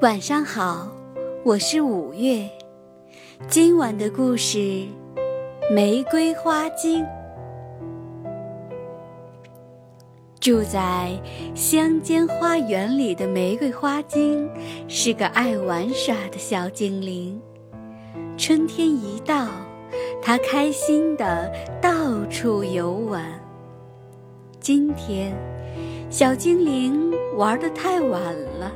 晚上好，我是五月。今晚的故事《玫瑰花精》。住在乡间花园里的玫瑰花精是个爱玩耍的小精灵。春天一到，它开心的到处游玩。今天，小精灵玩的太晚了。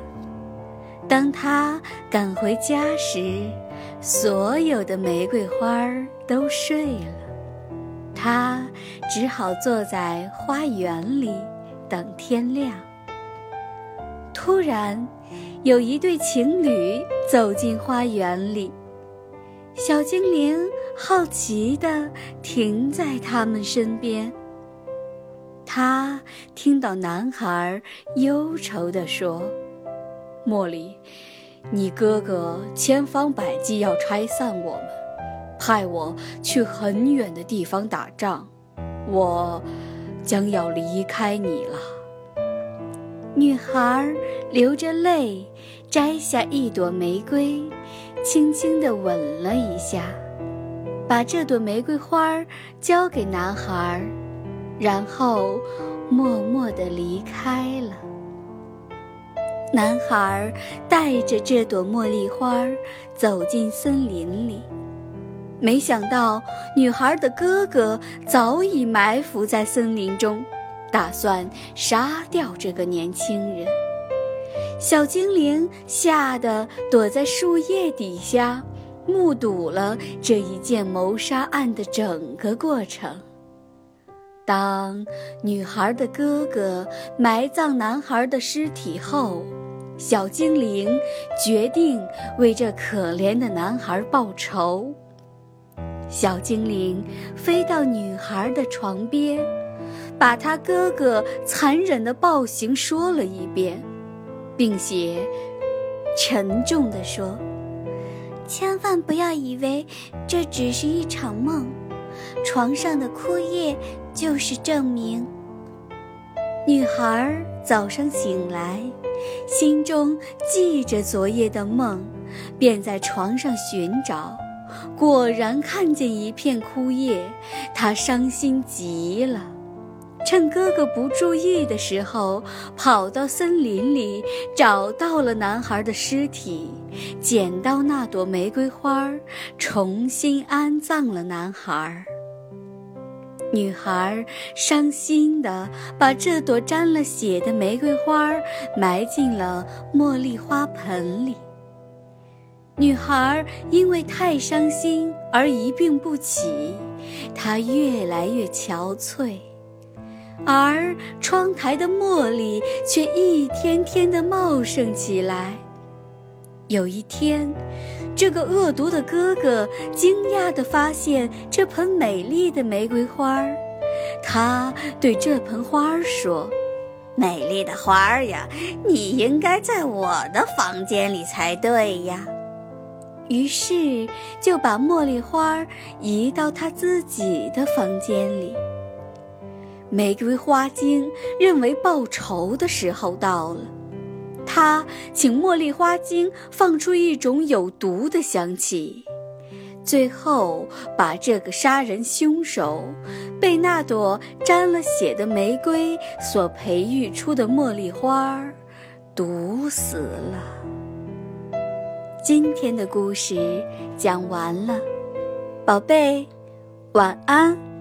当他赶回家时，所有的玫瑰花都睡了，他只好坐在花园里等天亮。突然，有一对情侣走进花园里，小精灵好奇地停在他们身边。他听到男孩忧愁地说。茉莉，你哥哥千方百计要拆散我们，派我去很远的地方打仗，我将要离开你了。女孩流着泪摘下一朵玫瑰，轻轻地吻了一下，把这朵玫瑰花交给男孩，然后默默地离开了。男孩带着这朵茉莉花走进森林里，没想到女孩的哥哥早已埋伏在森林中，打算杀掉这个年轻人。小精灵吓得躲在树叶底下，目睹了这一件谋杀案的整个过程。当女孩的哥哥埋葬男孩的尸体后，小精灵决定为这可怜的男孩报仇。小精灵飞到女孩的床边，把他哥哥残忍的暴行说了一遍，并且沉重地说：“千万不要以为这只是一场梦，床上的枯叶就是证明。”女孩早上醒来。心中记着昨夜的梦，便在床上寻找，果然看见一片枯叶，她伤心极了。趁哥哥不注意的时候，跑到森林里，找到了男孩的尸体，捡到那朵玫瑰花，重新安葬了男孩。女孩伤心地把这朵沾了血的玫瑰花埋进了茉莉花盆里。女孩因为太伤心而一病不起，她越来越憔悴，而窗台的茉莉却一天天地茂盛起来。有一天，这个恶毒的哥哥惊讶地发现这盆美丽的玫瑰花儿，他对这盆花儿说：“美丽的花儿呀，你应该在我的房间里才对呀。”于是就把茉莉花移到他自己的房间里。玫瑰花精认为报仇的时候到了。他请茉莉花精放出一种有毒的香气，最后把这个杀人凶手被那朵沾了血的玫瑰所培育出的茉莉花毒死了。今天的故事讲完了，宝贝，晚安。